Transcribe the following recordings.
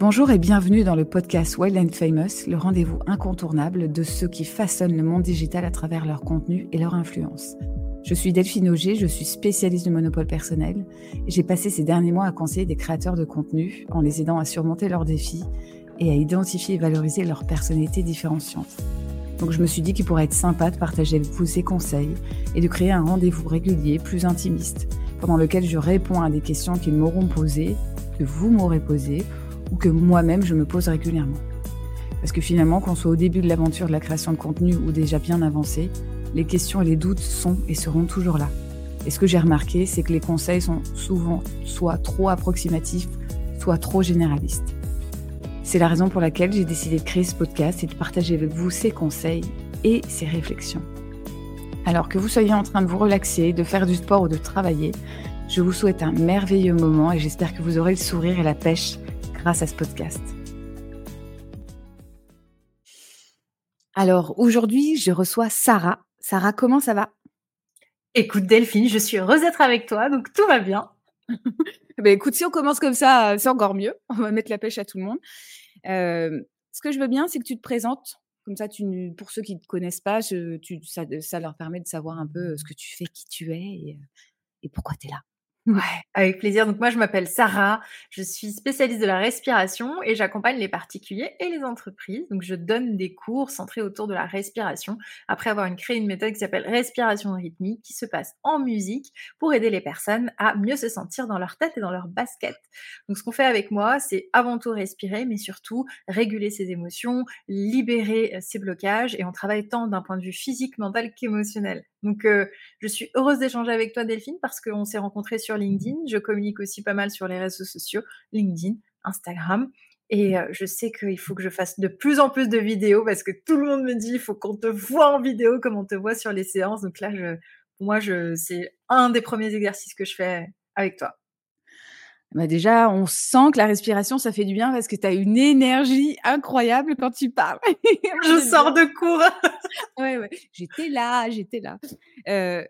Bonjour et bienvenue dans le podcast Wild and Famous, le rendez-vous incontournable de ceux qui façonnent le monde digital à travers leur contenu et leur influence. Je suis Delphine Auger, je suis spécialiste du monopole personnel j'ai passé ces derniers mois à conseiller des créateurs de contenu en les aidant à surmonter leurs défis et à identifier et valoriser leur personnalité différenciante. Donc je me suis dit qu'il pourrait être sympa de partager avec vous ces conseils et de créer un rendez-vous régulier, plus intimiste, pendant lequel je réponds à des questions qu'ils m'auront posées, que vous m'aurez posées ou que moi-même je me pose régulièrement. Parce que finalement, qu'on soit au début de l'aventure de la création de contenu ou déjà bien avancé, les questions et les doutes sont et seront toujours là. Et ce que j'ai remarqué, c'est que les conseils sont souvent soit trop approximatifs, soit trop généralistes. C'est la raison pour laquelle j'ai décidé de créer ce podcast et de partager avec vous ces conseils et ces réflexions. Alors que vous soyez en train de vous relaxer, de faire du sport ou de travailler, je vous souhaite un merveilleux moment et j'espère que vous aurez le sourire et la pêche grâce à ce podcast. Alors aujourd'hui, je reçois Sarah. Sarah, comment ça va? Écoute Delphine, je suis heureuse d'être avec toi, donc tout va bien. ben écoute, si on commence comme ça, c'est encore mieux. On va mettre la pêche à tout le monde. Euh, ce que je veux bien, c'est que tu te présentes. Comme ça, tu, pour ceux qui ne te connaissent pas, tu, ça, ça, leur permet de savoir un peu ce que tu fais, qui tu es et, et pourquoi tu es là. Avec plaisir. Donc moi, je m'appelle Sarah, je suis spécialiste de la respiration et j'accompagne les particuliers et les entreprises. Donc je donne des cours centrés autour de la respiration après avoir créé une méthode qui s'appelle respiration rythmique qui se passe en musique pour aider les personnes à mieux se sentir dans leur tête et dans leur basket. Donc ce qu'on fait avec moi, c'est avant tout respirer, mais surtout réguler ses émotions, libérer euh, ses blocages et on travaille tant d'un point de vue physique, mental qu'émotionnel. Donc, euh, je suis heureuse d'échanger avec toi, Delphine, parce qu'on s'est rencontrés sur LinkedIn. Je communique aussi pas mal sur les réseaux sociaux, LinkedIn, Instagram. Et euh, je sais qu'il faut que je fasse de plus en plus de vidéos parce que tout le monde me dit il faut qu'on te voit en vidéo comme on te voit sur les séances. Donc là, je, moi, je, c'est un des premiers exercices que je fais avec toi. Bah déjà, on sent que la respiration, ça fait du bien parce que tu as une énergie incroyable quand tu parles. je sors de cours. ouais, ouais. J'étais là, j'étais là. Euh,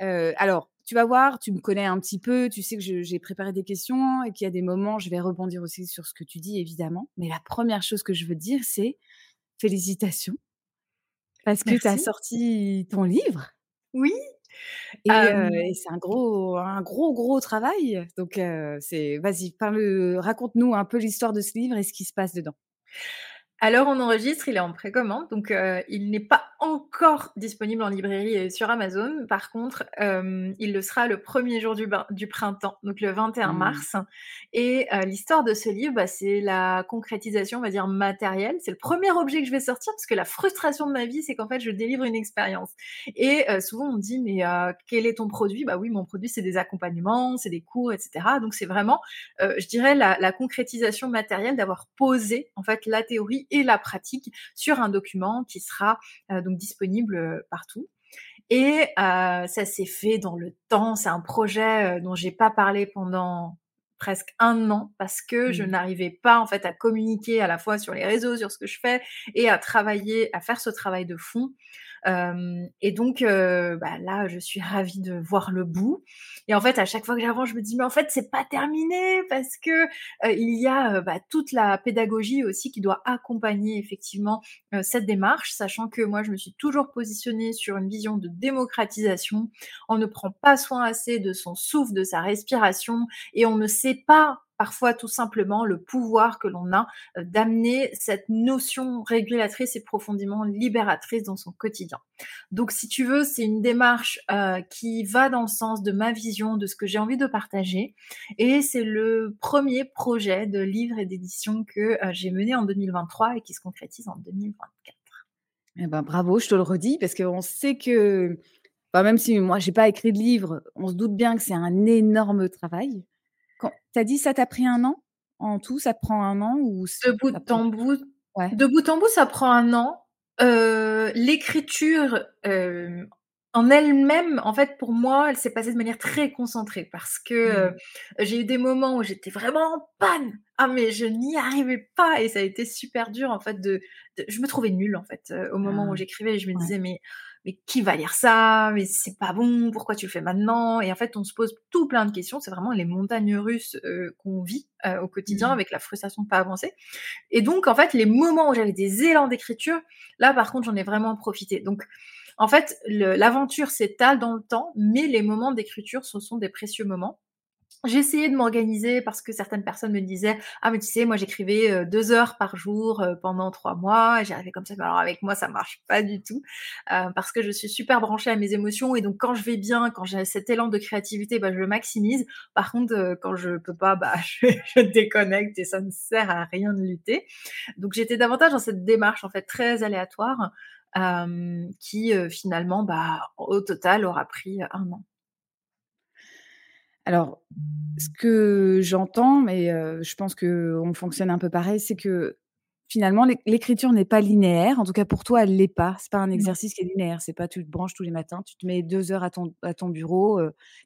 euh, alors, tu vas voir, tu me connais un petit peu, tu sais que j'ai préparé des questions et qu'il y a des moments, je vais rebondir aussi sur ce que tu dis, évidemment. Mais la première chose que je veux dire, c'est félicitations. Parce que tu as sorti ton livre. Oui, et, c'est un gros, un gros, gros travail. Donc, c'est, vas-y, raconte-nous un peu l'histoire de ce livre et ce qui se passe dedans. Alors on enregistre, il est en précommande, donc il n'est pas encore disponible en librairie et sur Amazon. Par contre, il le sera le premier jour du, du printemps, donc le 21 mmh. mars. Et l'histoire de ce livre, bah, c'est la concrétisation, on va dire, matérielle. C'est le premier objet que je vais sortir parce que la frustration de ma vie, c'est qu'en fait, je délivre une expérience. Et souvent, on me dit, mais quel est ton produit? Bah oui, mon produit, c'est des accompagnements, c'est des cours, etc. Donc c'est vraiment, je dirais, la, la concrétisation matérielle d'avoir posé en fait la théorie et la pratique sur un document qui sera euh, donc disponible euh, partout. Et euh, ça s'est fait dans le temps. C'est un projet dont j'ai pas parlé pendant presque un an parce que je mmh. n'arrivais pas en fait à communiquer à la fois sur les réseaux, sur ce que je fais et à travailler, à faire ce travail de fond et donc bah, là, je suis ravie de voir le bout. Et en fait, à chaque fois que j'avance, je me dis mais en fait c'est pas terminé parce que il y a bah, toute la pédagogie aussi qui doit accompagner effectivement cette démarche, sachant que moi je me suis toujours positionnée sur une vision de démocratisation. On ne prend pas soin assez de son souffle, de sa respiration, et on ne sait pas parfois tout simplement le pouvoir que l'on a euh, d'amener cette notion régulatrice et profondément libératrice dans son quotidien. Donc si tu veux, c'est une démarche euh, qui va dans le sens de ma vision, de ce que j'ai envie de partager. Et c'est le premier projet de livre et d'édition que euh, j'ai mené en 2023 et qui se concrétise en 2024. Eh ben, bravo, je te le redis, parce qu'on sait que, même si moi, j'ai pas écrit de livre, on se doute bien que c'est un énorme travail. Tu as dit ça t'a pris un an en tout, ça te prend un an ou de bout en bout, de bout en bout, ça prend un an. Euh, l'écriture en elle-même, en fait, pour moi, elle s'est passée de manière très concentrée parce que mmh. j'ai eu des moments où j'étais vraiment en panne. Ah mais je n'y arrivais pas et ça a été super dur en fait de, je me trouvais nulle en fait au moment où ah. j'écrivais. Je me disais mais mais qui va lire ça? Mais c'est pas bon, pourquoi tu le fais maintenant? Et en fait, on se pose tout plein de questions. C'est vraiment les montagnes russes euh, qu'on vit euh, au quotidien mmh. avec la frustration de pas avancer. Et donc, en fait, les moments où j'avais des élans d'écriture, là, par contre, j'en ai vraiment profité. Donc, en fait, l'aventure s'étale dans le temps, mais les moments d'écriture, ce sont des précieux moments. J'ai essayé de m'organiser parce que certaines personnes me disaient ah mais tu sais moi j'écrivais euh, deux heures par jour euh, pendant trois mois et j'arrivais comme ça alors avec moi ça marche pas du tout euh, parce que je suis super branchée à mes émotions et donc quand je vais bien quand j'ai cet élan de créativité bah je le maximise. Par contre quand je peux pas bah je, je, déconnecte et ça ne sert à rien de lutter. Donc j'étais davantage dans cette démarche en fait très aléatoire qui finalement bah au total aura pris un an alors, ce que j'entends, mais je pense qu'on fonctionne un peu pareil, c'est que finalement, l'écriture n'est pas linéaire. En tout cas, pour toi, elle l'est pas. C'est pas un exercice qui est linéaire. C'est pas tu te branches tous les matins, tu te mets deux heures à ton, à ton bureau,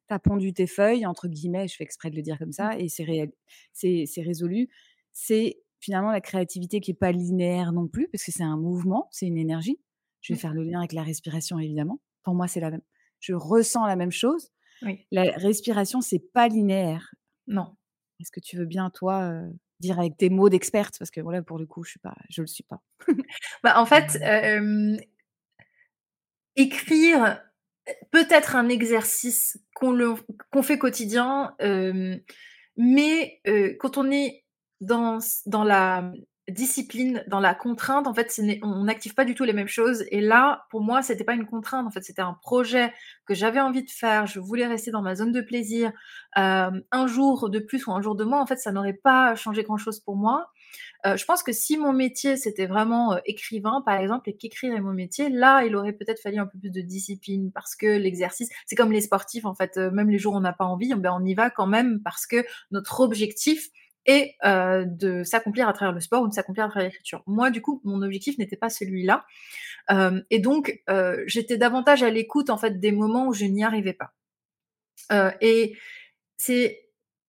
tu as pondu tes feuilles, entre guillemets, je fais exprès de le dire comme ça, mmh. et c'est c'est résolu. C'est finalement la créativité qui est pas linéaire non plus, parce que c'est un mouvement, c'est une énergie. Je vais mmh. faire le lien avec la respiration, évidemment. Pour moi, c'est la même. Je ressens la même chose. La respiration, c'est pas linéaire. Non. Est-ce que tu veux bien, toi, dire avec tes mots d'experte? Parce que voilà, pour le coup, je ne je le suis pas. bah, en fait, écrire peut être un exercice qu'on fait quotidien, mais quand on est dans, dans la discipline, dans la contrainte, en fait, on n'active pas du tout les mêmes choses. Et là, pour moi, c'était pas une contrainte. En fait, c'était un projet que j'avais envie de faire. Je voulais rester dans ma zone de plaisir. Euh, un jour de plus ou un jour de moins, en fait, ça n'aurait pas changé grand-chose pour moi. Euh, je pense que si mon métier c'était vraiment euh, écrivain, par exemple, et qu'écrire est mon métier, là, il aurait peut-être fallu un peu plus de discipline parce que l'exercice, c'est comme les sportifs, en fait, même les jours où on n'a pas envie, ben, on y va quand même parce que notre objectif, et euh, de s'accomplir à travers le sport ou de s'accomplir à travers l'écriture. Moi, du coup, mon objectif n'était pas celui-là. Euh, et donc, euh, j'étais davantage à l'écoute, en fait, des moments où je n'y arrivais pas. et c'est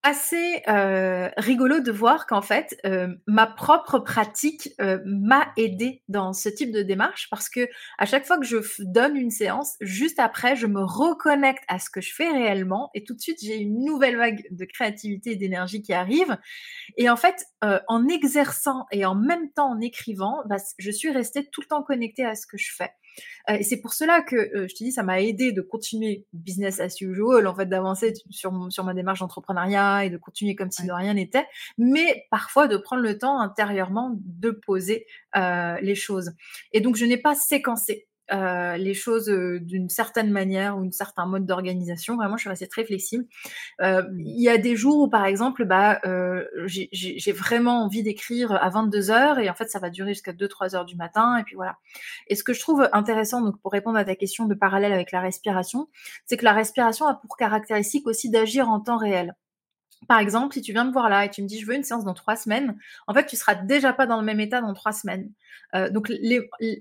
assez euh, rigolo de voir qu'en fait, euh, ma propre pratique euh, m'a aidé dans ce type de démarche parce que à chaque fois que je donne une séance, juste après, je me reconnecte à ce que je fais réellement et tout de suite, j'ai une nouvelle vague de créativité et d'énergie qui arrive. Et en fait, en exerçant et en même temps en écrivant, bah, je suis restée tout le temps connectée à ce que je fais. Euh, et c'est pour cela que euh, je te dis, ça m'a aidé de continuer business as usual, en fait, d'avancer sur, sur ma démarche d'entrepreneuriat et de continuer comme si de rien n'était, mais parfois de prendre le temps intérieurement de poser euh, les choses. Et donc, je n'ai pas séquencé euh, les choses euh, d'une certaine manière ou un certain mode d'organisation. Vraiment, je suis restée très flexible. Euh, il y a des jours où, par exemple, bah, j'ai vraiment envie d'écrire à 22 heures et en fait, ça va durer jusqu'à 2-3 heures du matin et puis voilà. Et ce que je trouve intéressant, donc pour répondre à ta question de parallèle avec la respiration, c'est que la respiration a pour caractéristique aussi d'agir en temps réel. Par exemple, si tu viens me voir là et tu me dis je veux une séance dans trois semaines, en fait, tu seras déjà pas dans le même état dans trois semaines. Euh, donc,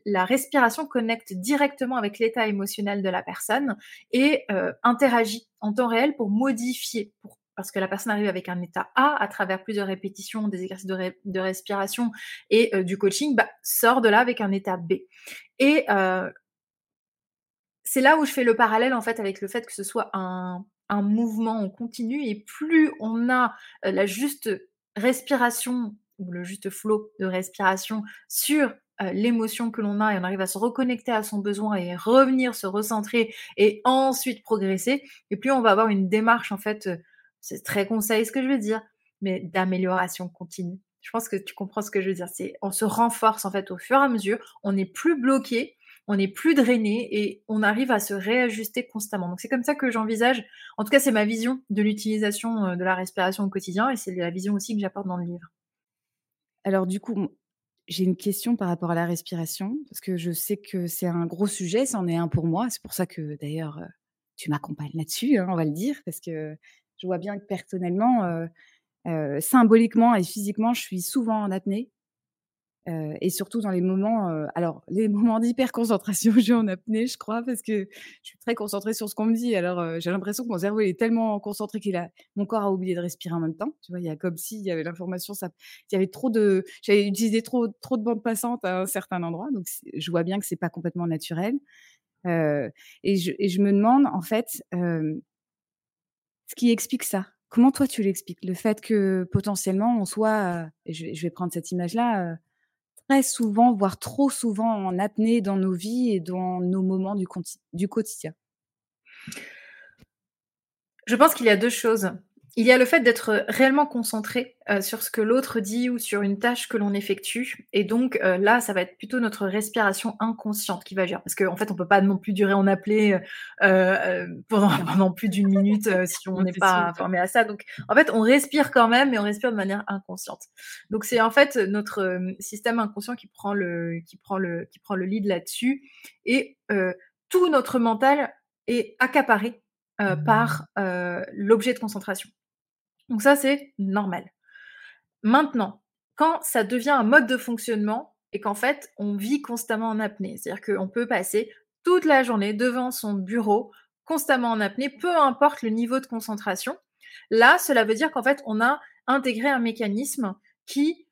la respiration connecte directement avec l'état émotionnel de la personne et euh, interagit en temps réel pour modifier, parce que la personne arrive avec un état A à travers plusieurs répétitions, des exercices de, respiration et euh, du coaching, bah, sort de là avec un état B. Et c'est là où je fais le parallèle en fait avec le fait que ce soit un un mouvement en continu et plus on a la juste respiration ou le juste flot de respiration sur l'émotion que l'on a et on arrive à se reconnecter à son besoin et revenir se recentrer et ensuite progresser et plus on va avoir une démarche en fait c'est très conseil ce que je veux dire mais d'amélioration continue. Je pense que tu comprends ce que je veux dire c'est on se renforce en fait au fur et à mesure on n'est plus bloqué on n'est plus drainé et on arrive à se réajuster constamment. Donc c'est comme ça que j'envisage, en tout cas c'est ma vision de l'utilisation euh, de la respiration au quotidien et c'est la vision aussi que j'apporte dans le livre. Alors du coup, j'ai une question par rapport à la respiration, parce que je sais que c'est un gros sujet, c'en est un pour moi. C'est pour ça que d'ailleurs, euh, tu m'accompagnes là-dessus, hein, on va le dire, parce que je vois bien que personnellement, euh, symboliquement et physiquement, je suis souvent en apnée et surtout dans les moments, alors les moments d'hyper concentration, j'ai en apnée, je crois, parce que je suis très concentrée sur ce qu'on me dit. Alors j'ai l'impression que mon cerveau est tellement concentré qu'il a, mon corps a oublié de respirer en même temps. Tu vois, il y a comme s'il y avait l'information, il y avait trop de, j'avais utilisé trop, trop de bandes passantes à un certain endroit. Donc je vois bien que c'est pas complètement naturel. et, je, et, je, me demande, en fait, ce qui explique ça. Comment toi, tu l'expliques? Le fait que potentiellement, on soit, je, je, vais prendre cette image-là, très souvent, voire trop souvent en apnée dans nos vies et dans nos moments du, du quotidien. Je pense qu'il y a deux choses. Il y a le fait d'être réellement concentré euh, sur ce que l'autre dit ou sur une tâche que l'on effectue. Et donc euh, là, ça va être plutôt notre respiration inconsciente qui va agir. Parce qu'en en fait, on peut pas non plus durer en appelé euh, pendant, plus d'une minute si on n'est pas formé à ça. Donc en fait, on respire quand même, mais on respire de manière inconsciente. Donc c'est en fait notre système inconscient qui prend le, qui prend le, qui prend le lead là-dessus. Et tout notre mental est accaparé par l'objet de concentration. Donc ça, c'est normal. Maintenant, quand ça devient un mode de fonctionnement et qu'en fait, on vit constamment en apnée, c'est-à-dire qu'on peut passer toute la journée devant son bureau, constamment en apnée, peu importe le niveau de concentration, là, cela veut dire qu'en fait, on a intégré un mécanisme qui,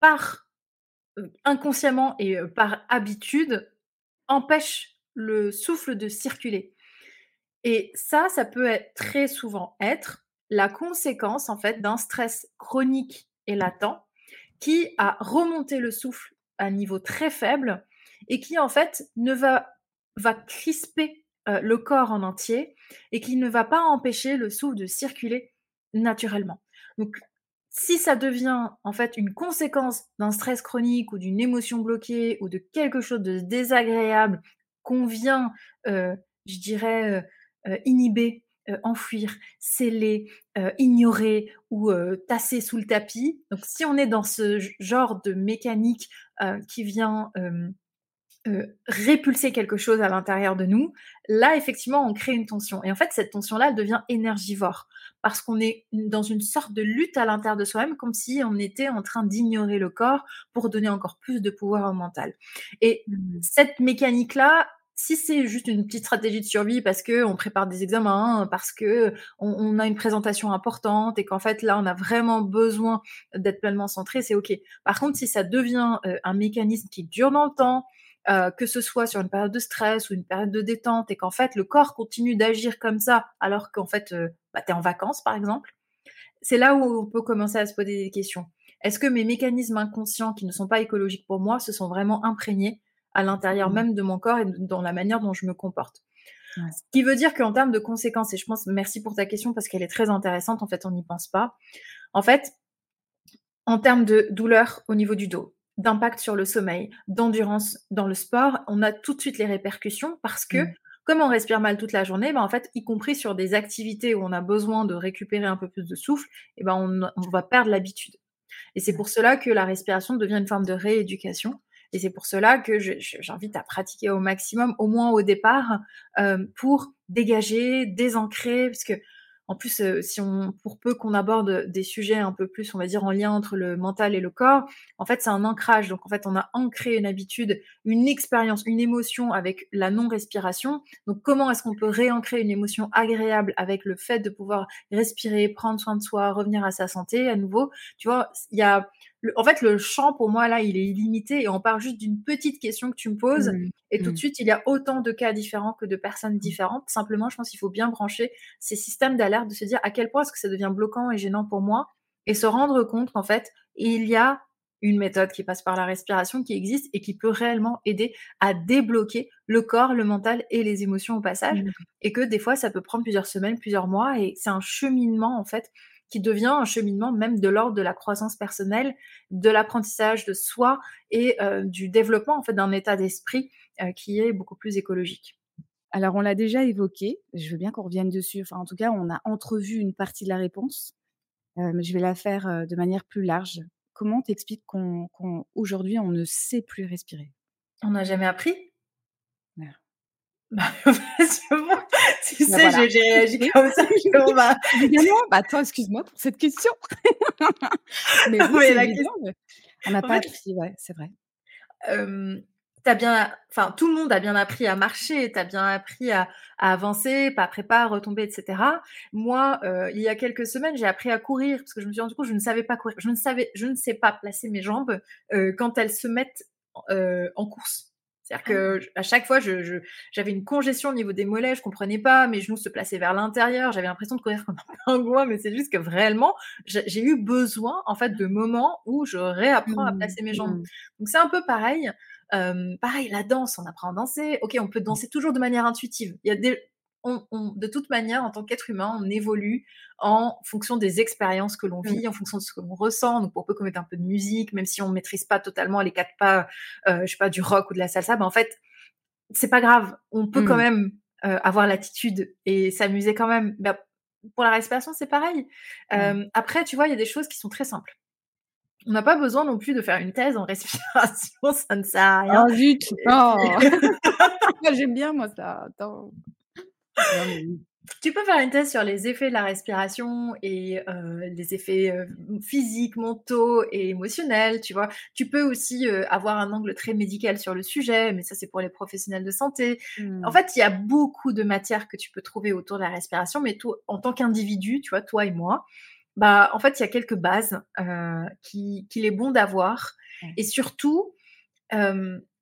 par inconsciemment et par habitude, empêche le souffle de circuler. Et ça, ça peut être, très souvent être la conséquence en fait d'un stress chronique et latent qui a remonté le souffle à un niveau très faible et qui en fait ne va va crisper euh, le corps en entier et qui ne va pas empêcher le souffle de circuler naturellement. Donc si ça devient en fait une conséquence d'un stress chronique ou d'une émotion bloquée ou de quelque chose de désagréable qu'on vient, euh, je dirais, inhiber, euh, enfuir, sceller, euh, ignorer ou tasser sous le tapis. Donc si on est dans ce genre de mécanique qui vient répulser quelque chose à l'intérieur de nous, là effectivement on crée une tension. Et en fait cette tension-là elle devient énergivore parce qu'on est dans une sorte de lutte à l'intérieur de soi-même comme si on était en train d'ignorer le corps pour donner encore plus de pouvoir au mental. Et mmh. cette mécanique-là, si c'est juste une petite stratégie de survie parce que on prépare des examens, parce que on, a une présentation importante et qu'en fait là on a vraiment besoin d'être pleinement centré, c'est ok. Par contre, si ça devient euh, un mécanisme qui dure dans le temps, euh, que ce soit sur une période de stress ou une période de détente et qu'en fait le corps continue d'agir comme ça alors qu'en fait euh, bah, tu es en vacances par exemple, c'est là où on peut commencer à se poser des questions. Est-ce que mes mécanismes inconscients qui ne sont pas écologiques pour moi se sont vraiment imprégnés à l'intérieur même de mon corps et dans la manière dont je me comporte. Ce qui veut dire qu'en termes de conséquences, et je pense, merci pour ta question parce qu'elle est très intéressante, en fait, on n'y pense pas. En fait, en termes de douleur au niveau du dos, d'impact sur le sommeil, d'endurance dans le sport, on a tout de suite les répercussions parce que, mmh. comme on respire mal toute la journée, ben en fait, y compris sur des activités où on a besoin de récupérer un peu plus de souffle, et ben on, on va perdre l'habitude. Et c'est pour cela que la respiration devient une forme de rééducation et c'est pour cela que j'invite à pratiquer au maximum, au moins au départ, euh, pour dégager, désancrer, parce que en plus, euh, si on, pour peu qu'on aborde des sujets un peu plus, on va dire, en lien entre le mental et le corps, en fait, c'est un ancrage. Donc, en fait, on a ancré une habitude, une expérience, une émotion avec la non-respiration. Donc, comment est-ce qu'on peut réancrer une émotion agréable avec le fait de pouvoir respirer, prendre soin de soi, revenir à sa santé à nouveau? Tu vois, il y a en fait, le champ, pour moi, là, il est illimité et on part juste d'une petite question que tu me poses. Mmh. Et tout de mmh. suite, il y a autant de cas différents que de personnes mmh. différentes. Simplement, je pense qu'il faut bien brancher ces systèmes d'alerte, de se dire à quel point est-ce que ça devient bloquant et gênant pour moi et se rendre compte qu'en fait, il y a une méthode qui passe par la respiration qui existe et qui peut réellement aider à débloquer le corps, le mental et les émotions au passage. Et que des fois, ça peut prendre plusieurs semaines, plusieurs mois et c'est un cheminement, en fait, qui devient un cheminement même de l'ordre de la croissance personnelle, de l'apprentissage de soi et euh, du développement en fait d'un état d'esprit euh, qui est beaucoup plus écologique. Alors on l'a déjà évoqué, je veux bien qu'on revienne dessus. Enfin en tout cas, on a entrevu une partie de la réponse, euh, mais je vais la faire de manière plus large. Comment t'expliques qu'aujourd'hui on ne sait plus respirer? On n'a jamais appris? Bah, tu bah, sais, j'ai réagi comme ça. bah... bah attends, excuse-moi pour cette question. mais oui, la question... on n'a pas appris, ouais, c'est vrai. Euh, as bien, enfin, tout le monde a bien appris à marcher, tu as bien appris à, à, avancer, pas préparer, retomber, etc. Moi, euh, il y a quelques semaines, j'ai appris à courir parce que je me suis rendu compte que je ne savais pas courir. Je ne savais, je ne sais pas placer mes jambes euh, quand elles se mettent en course C'est-à-dire que à chaque fois, je, j'avais une congestion au niveau des mollets, je comprenais pas, mes genoux se plaçaient vers l'intérieur, j'avais l'impression de courir comme un pingouin, mais c'est juste que vraiment, j'ai eu besoin en fait de moments où je réapprends à mmh, placer mes jambes. Mmh. Donc c'est un peu pareil. pareil, la danse, on apprend à danser. Ok, on peut danser toujours de manière intuitive. Il y a des, de toute manière, en tant qu'être humain, on évolue en fonction des expériences que l'on vit, en fonction de ce que l'on ressent. Donc, on peut commettre un peu de musique, même si on ne maîtrise pas totalement les quatre pas, euh, je sais pas, du rock ou de la salsa. Ben, en fait, c'est pas grave. On peut quand mmh. même euh, avoir l'attitude et s'amuser quand même. Ben, pour la respiration, c'est pareil. Euh, après, tu vois, il y a des choses qui sont très simples. On n'a pas besoin non plus de faire une thèse en respiration, ça ne sert à rien. Oh zut oh. J'aime bien moi ça. Attends. Tu peux faire une thèse sur les effets de la respiration et euh, les effets euh, physiques, mentaux et émotionnels, tu vois. Tu peux aussi euh, avoir un angle très médical sur le sujet, mais ça c'est pour les professionnels de santé. En mmh. fait, il y a beaucoup de matières que tu peux trouver autour de la respiration, mais toi, en tant qu'individu, tu vois, toi et moi, bah en fait, il y a quelques bases qu'il est bon d'avoir. Et surtout,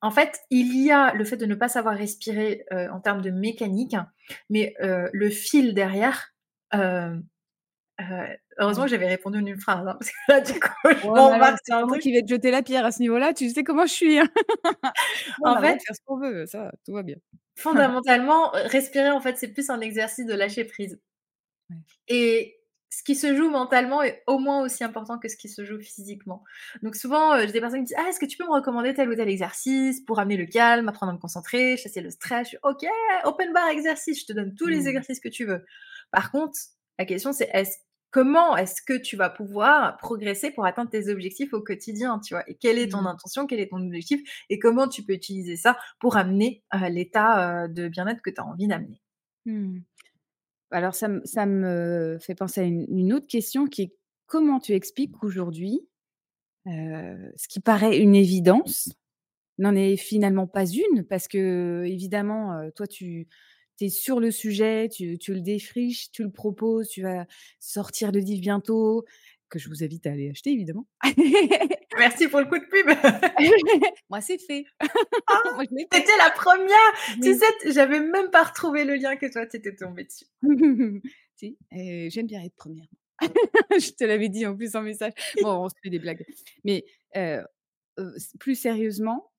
en fait, il y a le fait de ne pas savoir respirer euh, en termes de mécanique, mais euh, le fil derrière. Euh, heureusement que j'avais répondu en une phrase, hein, parce que là, du coup, je c'est un truc qui va te jeter la pierre à ce niveau-là. Tu sais comment je suis. Hein. en fait, faire ce qu'on veut, ça, tout va bien. fondamentalement, respirer, en fait, c'est plus un exercice de lâcher prise. Et ce qui se joue mentalement est au moins aussi important que ce qui se joue physiquement. Donc souvent, euh, j'ai des personnes qui disent Ah, est-ce que tu peux me recommander tel ou tel exercice pour amener le calme, apprendre à me concentrer, chasser le stress? Je suis Ok, open bar exercice, je te donne tous les mmh. exercices que tu veux. Par contre, la question c'est est-ce comment est-ce que tu vas pouvoir progresser pour atteindre tes objectifs au quotidien, tu vois? Et quelle est ton mmh. intention, quel est ton objectif? Et comment tu peux utiliser ça pour amener euh, l'état euh, de bien-être que tu as envie d'amener? Mmh. Alors ça me fait penser à une autre question qui est: comment tu expliques qu'aujourd'hui, ce qui paraît une évidence, n'en est finalement pas une? Parce que évidemment, toi tu es sur le sujet, tu le défriches, tu le proposes, tu vas sortir le livre bientôt, que je vous invite à aller acheter évidemment. Merci pour le coup de pub. Moi, c'est fait. Ah, C'était la première. Tu sais, j'avais même pas retrouvé le lien que toi, tu étais tombée dessus. si, j'aime bien être première. je te l'avais dit en plus en message. Bon, on se fait des blagues. Mais plus sérieusement,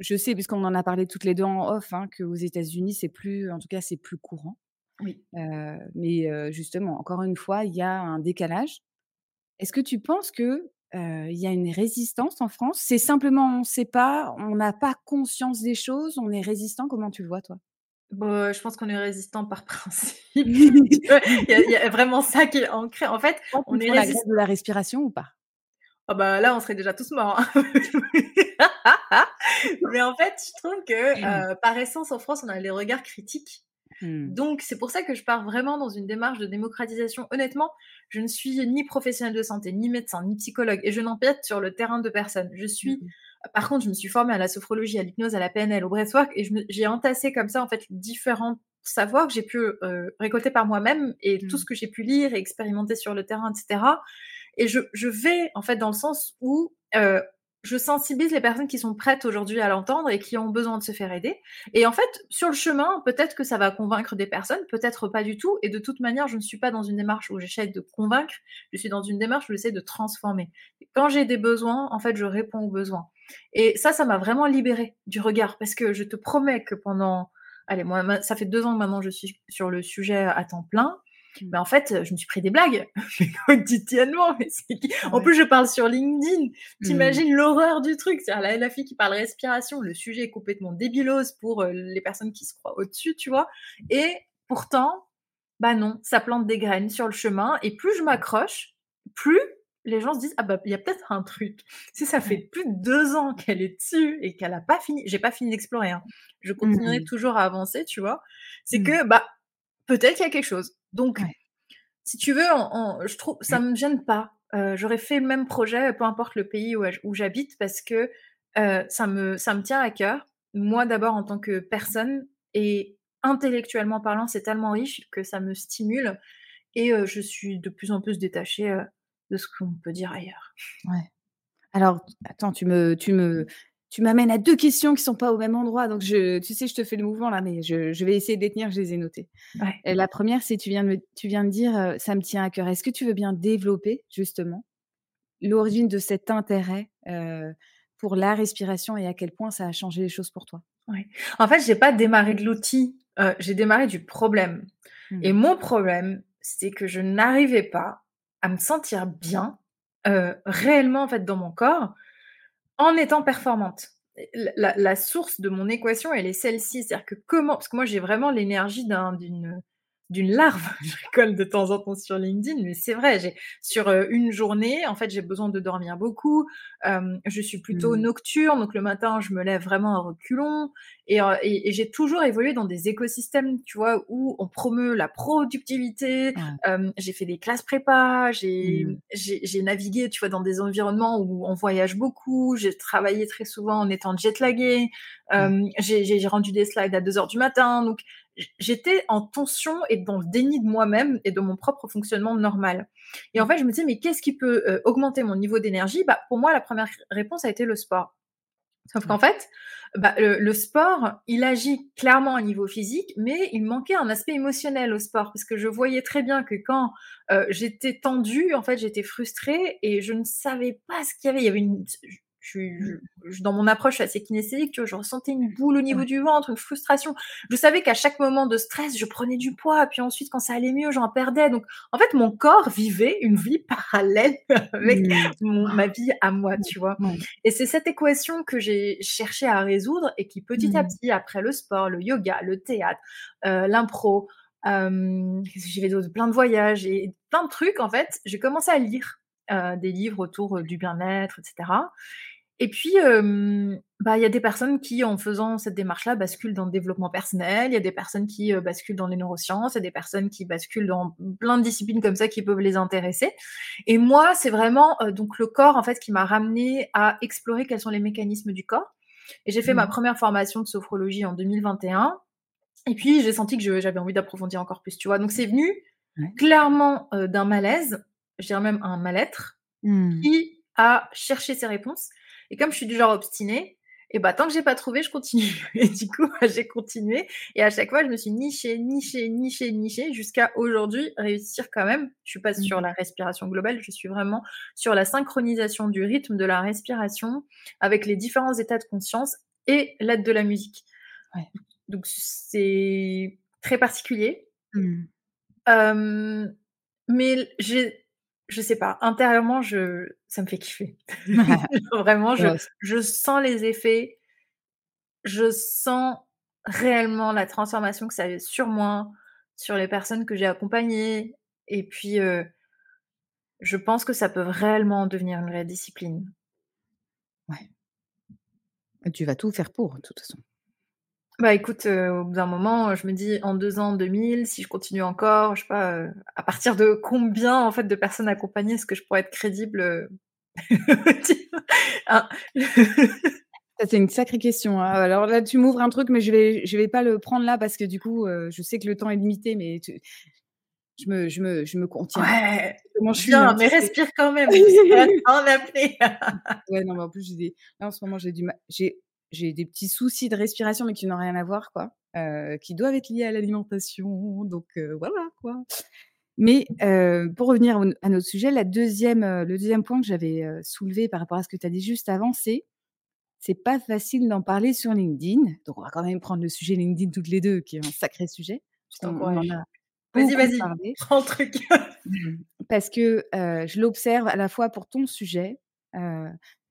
je sais, puisqu'on en a parlé toutes les deux en off, hein, qu'aux États-Unis, c'est plus, en tout cas, c'est plus courant. Oui. mais justement, encore une fois, il y a un décalage. Est-ce que tu penses que il y a une résistance en France? C'est simplement on ne sait pas, on n'a pas conscience des choses, on est résistant. Comment tu le vois toi? Bon, je pense qu'on est résistant par principe. il, y a, vraiment ça qui est ancré. En fait, on, est résistant. de la respiration ou pas? Ah bah là, on serait déjà tous morts. Hein. Mais en fait, je trouve que par essence, en France, on a les regards critiques Mmh. Donc, c'est pour ça que je pars vraiment dans une démarche de démocratisation. Honnêtement, je ne suis ni professionnel de santé, ni médecin, ni psychologue, et je n'empiète sur le terrain de personne. Je suis, mmh. par contre, je me suis formée à la sophrologie, à l'hypnose, à la PNL, au breathwork, et j'ai entassé comme ça, en fait, différents savoirs que j'ai pu euh, récolter par moi-même et tout mmh. ce que j'ai pu lire et expérimenter sur le terrain, etc. Et je, je vais, en fait, dans le sens où euh, je sensibilise les personnes qui sont prêtes aujourd'hui à l'entendre et qui ont besoin de se faire aider. Et en fait, sur le chemin, peut-être que ça va convaincre des personnes, peut-être pas du tout. Et de toute manière, je ne suis pas dans une démarche où j'essaie de convaincre, je suis dans une démarche où j'essaie de transformer. Quand j'ai des besoins, en fait, je réponds aux besoins. Et ça, ça m'a vraiment libérée du regard parce que je te promets que pendant, allez, moi, ça fait deux ans que maintenant je suis sur le sujet à temps plein. Mais en fait, je me suis pris des blagues quotidiennement. Mais En plus, je parle sur LinkedIn. T'imagines mmh. l'horreur du truc? C'est-à-dire la, la, fille qui parle respiration. Le sujet est complètement débilose pour euh, les personnes qui se croient au-dessus, tu vois? Et pourtant, bah non, ça plante des graines sur le chemin. Et plus je m'accroche, plus les gens se disent ah bah il y a peut-être un truc. Si ça fait plus de deux ans qu'elle est dessus et qu'elle a pas fini, j'ai pas fini d'explorer. Hein. Je continuerai mmh. toujours à avancer, tu vois. C'est mmh. que bah peut-être qu'il y a quelque chose. Donc, si tu veux, je trouve, ça me gêne pas. Euh, j'aurais fait le même projet, peu importe le pays où, j'habite, parce que euh, ça, me, ça me tient à cœur. Moi, d'abord, en tant que personne, et intellectuellement parlant, c'est tellement riche que ça me stimule. Et euh, je suis de plus en plus détachée de ce qu'on peut dire ailleurs. Ouais. Alors, attends, tu me, tu me, tu m'amènes à deux questions qui sont pas au même endroit. Donc, je, tu sais, je te fais le mouvement là, mais je, vais essayer de les tenir. Je les ai notées. la première, c'est tu viens de tu viens de dire, euh, ça me tient à cœur. Est-ce que tu veux bien développer justement l'origine de cet intérêt euh, pour la respiration et à quel point ça a changé les choses pour toi? En fait, j'ai pas démarré de l'outil. Euh, j'ai démarré du problème. Et mmh. mon problème, c'est que je n'arrivais pas à me sentir bien réellement en fait dans mon corps en étant performante. La, source de mon équation, elle est celle-ci. C'est-à-dire que comment, parce que moi j'ai vraiment l'énergie d'une d'une larve. Je rigole de temps en temps sur LinkedIn, mais c'est vrai. J'ai sur euh, une journée, en fait, j'ai besoin de dormir beaucoup. je suis plutôt mmh. nocturne, donc le matin, je me lève vraiment à reculons. Euh, et, j'ai toujours évolué dans des écosystèmes, tu vois, où on promeut la productivité. j'ai fait des classes prépa, mmh. j'ai navigué, tu vois, dans des environnements où on voyage beaucoup. J'ai travaillé très souvent en étant jetlagué. J'ai rendu des slides à 2 heures du matin. Donc, j'étais en tension et dans le déni de moi-même et de mon propre fonctionnement normal. Et en fait, je me disais, mais qu'est-ce qui peut euh, augmenter mon niveau d'énergie? Bah, Pour moi, la première réponse a été le sport. Sauf qu'en fait, bah, le, sport, il agit clairement à niveau physique, mais il manquait un aspect émotionnel au sport parce que je voyais très bien que quand euh, j'étais tendue, en fait, j'étais frustrée et je ne savais pas ce qu'il y avait. Il y avait une, je, je, dans mon approche, assez kinesthésique, tu vois, je ressentais une boule au niveau du ventre, une frustration. Je savais qu'à chaque moment de stress, je prenais du poids, puis ensuite, quand ça allait mieux, j'en perdais. Donc, en fait, mon corps vivait une vie parallèle avec mmh. ma vie à moi, tu vois. Et c'est cette équation que j'ai cherché à résoudre et qui, petit à mmh. petit, après le sport, le yoga, le théâtre, euh, l'impro, euh, j'ai fait plein de voyages et plein de trucs, en fait, j'ai commencé à lire. Euh, des livres autour du bien-être, etc. Et puis, bah, il y a des personnes qui, en faisant cette démarche-là, basculent dans le développement personnel. Il y a des personnes qui basculent dans les neurosciences. Il y a des personnes qui basculent dans plein de disciplines comme ça qui peuvent les intéresser. Et moi, c'est vraiment donc le corps en fait qui m'a ramené à explorer quels sont les mécanismes du corps. Et j'ai fait ma mmh. première formation de sophrologie en 2021. Et puis, j'ai senti que j'avais envie d'approfondir encore plus, tu vois. Donc, c'est venu clairement d'un malaise, je dirais même un mal-être, mmh. qui a cherché ses réponses et comme je suis du genre obstinée, et bah tant que j'ai pas trouvé, je continue. Et du coup, j'ai continué. Et à chaque fois, je me suis nichée, nichée, nichée, nichée, jusqu'à aujourd'hui réussir quand même. Je suis pas mmh. sur la respiration globale, je suis vraiment sur la synchronisation du rythme de la respiration avec les différents états de conscience et l'aide de la musique. Donc c'est très particulier. Mmh. mais j'ai je sais pas, intérieurement, je, ça me fait kiffer. Vraiment, je, je sens les effets, je sens réellement la transformation que ça a sur moi, sur les personnes que j'ai accompagnées, et puis euh, je pense que ça peut réellement devenir une vraie discipline. Ouais. Tu vas tout faire pour, de toute façon. Bah écoute, euh, au bout d'un moment, je me dis en deux ans, 2000, si je continue encore, je sais pas, euh, à partir de combien en fait de personnes accompagnées est-ce que je pourrais être crédible euh, ah. c'est une sacrée question. Hein. Alors là, tu m'ouvres un truc, mais je vais, je vais pas le prendre là parce que du coup, je sais que le temps est limité, mais je me, je me, je me contiens. Ouais, Comment je suis, bien, hein, mais respire quand même. en appeler. ouais, non, mais en plus, j'ai des... là en ce moment, j'ai du mal, j'ai j'ai des petits soucis de respiration, mais qui n'ont rien à voir, quoi, euh, qui doivent être liés à l'alimentation. Donc euh, voilà, quoi. Mais euh, pour revenir à notre sujet, la deuxième, le deuxième point que j'avais soulevé par rapport à ce que tu as dit juste avant, c'est c'est pas facile d'en parler sur LinkedIn. Donc on va quand même prendre le sujet LinkedIn toutes les deux, qui est un sacré sujet. Vas-y, vas-y, prends le truc. Parce que je l'observe à la fois pour ton sujet,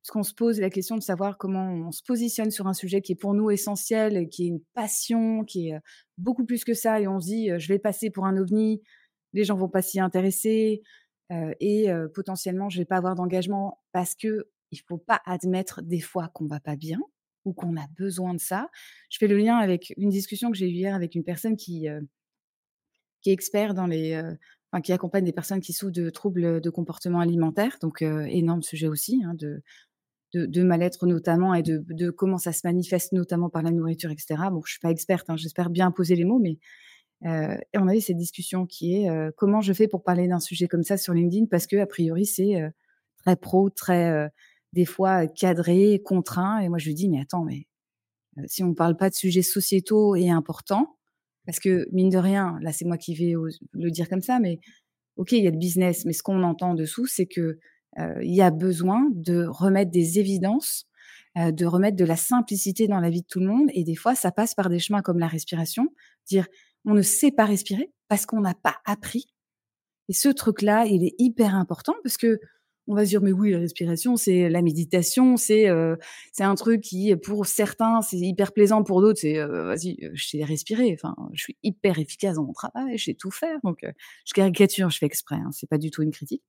parce qu'on se pose la question de savoir comment on se positionne sur un sujet qui est pour nous essentiel, qui est une passion, qui est beaucoup plus que ça, et on se dit je vais passer pour un ovni, les gens vont pas s'y intéresser, et potentiellement je vais pas avoir d'engagement parce que il faut pas admettre des fois qu'on va pas bien ou qu'on a besoin de ça. Je fais le lien avec une discussion que j'ai eue hier avec une personne qui qui est expert dans les qui accompagne des personnes qui souffrent de troubles de comportement alimentaire, donc énorme sujet aussi, hein, de, de, mal-être notamment et de, comment ça se manifeste notamment par la nourriture, etc. Bon, je suis pas experte, hein, j'espère bien poser les mots, mais euh, on a eu cette discussion qui est euh, comment je fais pour parler d'un sujet comme ça sur LinkedIn parce que a priori c'est euh, très pro, très des fois cadré, contraint. Et moi, je lui dis, mais attends, mais si on ne parle pas de sujets sociétaux et importants, parce que mine de rien, là, c'est moi qui vais le dire comme ça, mais ok, il y a le business, mais ce qu'on entend dessous, c'est que il y a besoin de remettre des évidences, de remettre de la simplicité dans la vie de tout le monde. Et des fois, ça passe par des chemins comme la respiration, dire on ne sait pas respirer parce qu'on n'a pas appris. Et ce truc-là, il est hyper important parce que on va se dire mais oui la respiration c'est la méditation c'est c'est un truc qui pour certains c'est hyper plaisant pour d'autres c'est vas-y je sais respirer enfin je suis hyper efficace dans mon travail je sais tout faire donc je caricature je fais exprès hein, c'est pas du tout une critique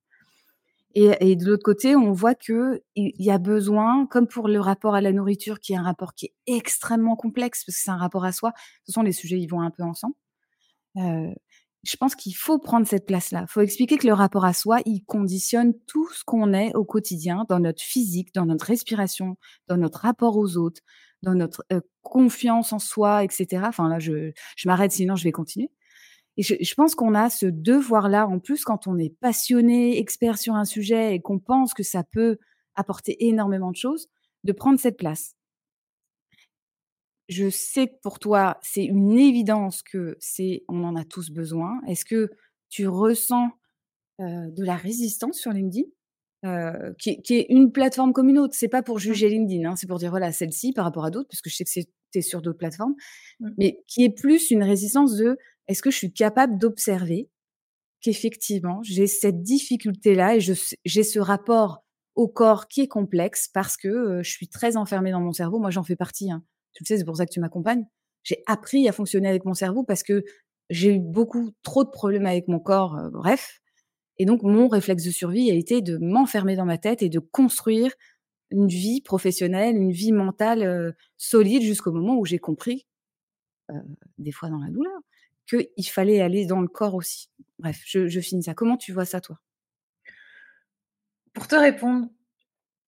et, et de l'autre côté on voit que il y a besoin comme pour le rapport à la nourriture qui est un rapport qui est extrêmement complexe parce que c'est un rapport à soi ce sont les sujets ils vont un peu ensemble euh, je pense qu'il faut prendre cette place-là. Il faut expliquer que le rapport à soi, il conditionne tout ce qu'on est au quotidien, dans notre physique, dans notre respiration, dans notre rapport aux autres, dans notre euh, confiance en soi, etc. Enfin là, je, je m'arrête, sinon je vais continuer. Et je, je pense qu'on a ce devoir-là, en plus, quand on est passionné, expert sur un sujet et qu'on pense que ça peut apporter énormément de choses, de prendre cette place je sais que pour toi, c'est une évidence que c'est, on en a tous besoin. Est-ce que tu ressens de la résistance sur LinkedIn, qui, est une plateforme comme une autre? C'est pas pour juger LinkedIn, hein, c'est pour dire voilà celle-ci par rapport à d'autres, parce que je sais que c'était sur d'autres plateformes, mmh. mais qui est plus une résistance de est-ce que je suis capable d'observer qu'effectivement j'ai cette difficulté-là et j'ai ce rapport au corps qui est complexe parce que je suis très enfermée dans mon cerveau. Moi, j'en fais partie. Hein tu le sais, c'est pour ça que tu m'accompagnes. J'ai appris à fonctionner avec mon cerveau parce que j'ai eu beaucoup trop de problèmes avec mon corps, bref. Et donc, mon réflexe de survie a été de m'enfermer dans ma tête et de construire une vie professionnelle, une vie mentale solide jusqu'au moment où j'ai compris, des fois dans la douleur, qu'il fallait aller dans le corps aussi. Bref, je, je finis ça. Comment tu vois ça, toi? Pour te répondre,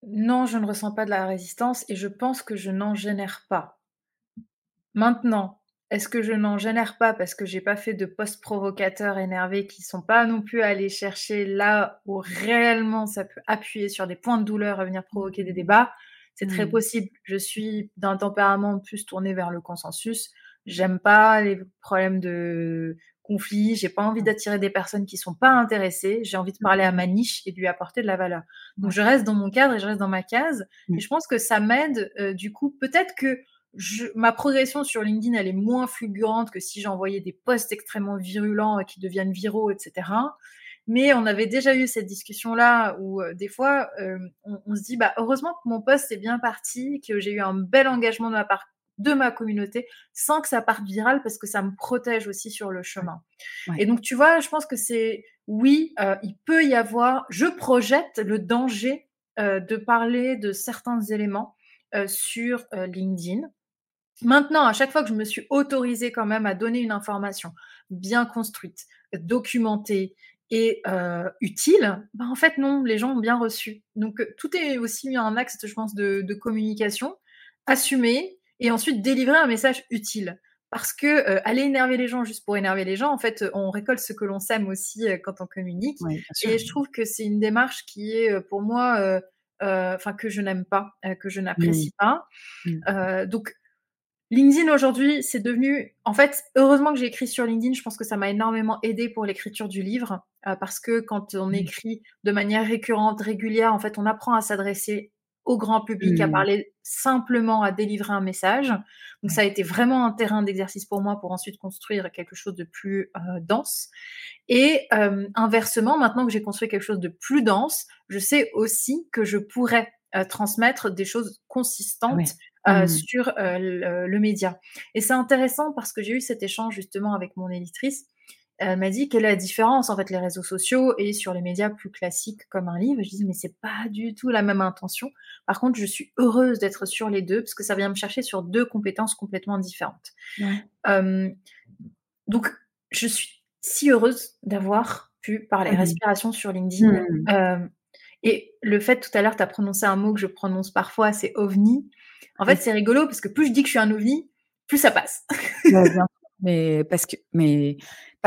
non, je ne ressens pas de la résistance et je pense que je n'en génère pas. Maintenant, est-ce que je n'en génère pas parce que j'ai pas fait de posts provocateurs énervés qui sont pas non plus allés chercher là où réellement ça peut appuyer sur des points de douleur et venir provoquer des débats? C'est très mmh. possible. Je suis d'un tempérament plus tourné vers le consensus. J'aime pas les problèmes de conflit. J'ai pas envie d'attirer des personnes qui sont pas intéressées. J'ai envie de parler à ma niche et de lui apporter de la valeur. Donc je reste dans mon cadre et je reste dans ma case. Et je pense que ça m'aide. Euh, du coup, peut-être que ma progression sur LinkedIn, elle est moins fulgurante que si j'envoyais des posts extrêmement virulents qui deviennent viraux, etc. Mais on avait déjà eu cette discussion-là où euh, des fois, euh, on, se dit, bah, heureusement que mon post est bien parti, que j'ai eu un bel engagement de ma part de ma communauté sans que ça parte viral parce que ça me protège aussi sur le chemin. Et donc, tu vois, je pense que c'est, oui, euh, il peut y avoir, je projette le danger de parler de certains éléments sur LinkedIn Maintenant, à chaque fois que je me suis autorisée quand même à donner une information bien construite, documentée et euh, utile, ben en fait non, les gens ont bien reçu. Donc euh, tout est aussi un axe, je pense, de, communication, assumer et ensuite délivrer un message utile. Parce que euh, aller énerver les gens juste pour énerver les gens, en fait, on récolte ce que l'on sème aussi quand on communique. et je trouve que c'est une démarche qui est pour moi, enfin que je n'aime pas, que je n'apprécie mmh. pas. Mmh. donc LinkedIn aujourd'hui, c'est devenu, en fait, heureusement que j'ai écrit sur LinkedIn. Je pense que ça m'a énormément aidé pour l'écriture du livre, euh, parce que quand on mmh. écrit de manière récurrente, régulière, en fait, on apprend à s'adresser au grand public, à mmh. parler simplement, à délivrer un message. Donc, ça a été vraiment un terrain d'exercice pour moi pour ensuite construire quelque chose de plus euh, dense. Et euh, inversement, maintenant que j'ai construit quelque chose de plus dense, je sais aussi que je pourrais transmettre des choses consistantes euh, mmh. sur euh, le, média. Et c'est intéressant parce que j'ai eu cet échange justement avec mon éditrice. Elle m'a dit quelle est la différence en fait les réseaux sociaux et sur les médias plus classiques comme un livre. Je dis mais c'est pas du tout la même intention. Par contre, je suis heureuse d'être sur les deux parce que ça vient me chercher sur deux compétences complètement différentes. donc je suis si heureuse d'avoir pu parler mmh. respiration sur LinkedIn. Mmh. et le fait tout à l'heure, tu as prononcé un mot que je prononce parfois, c'est ovni. En fait, c'est rigolo parce que plus je dis que je suis un ovni, plus ça passe. mais parce que, mais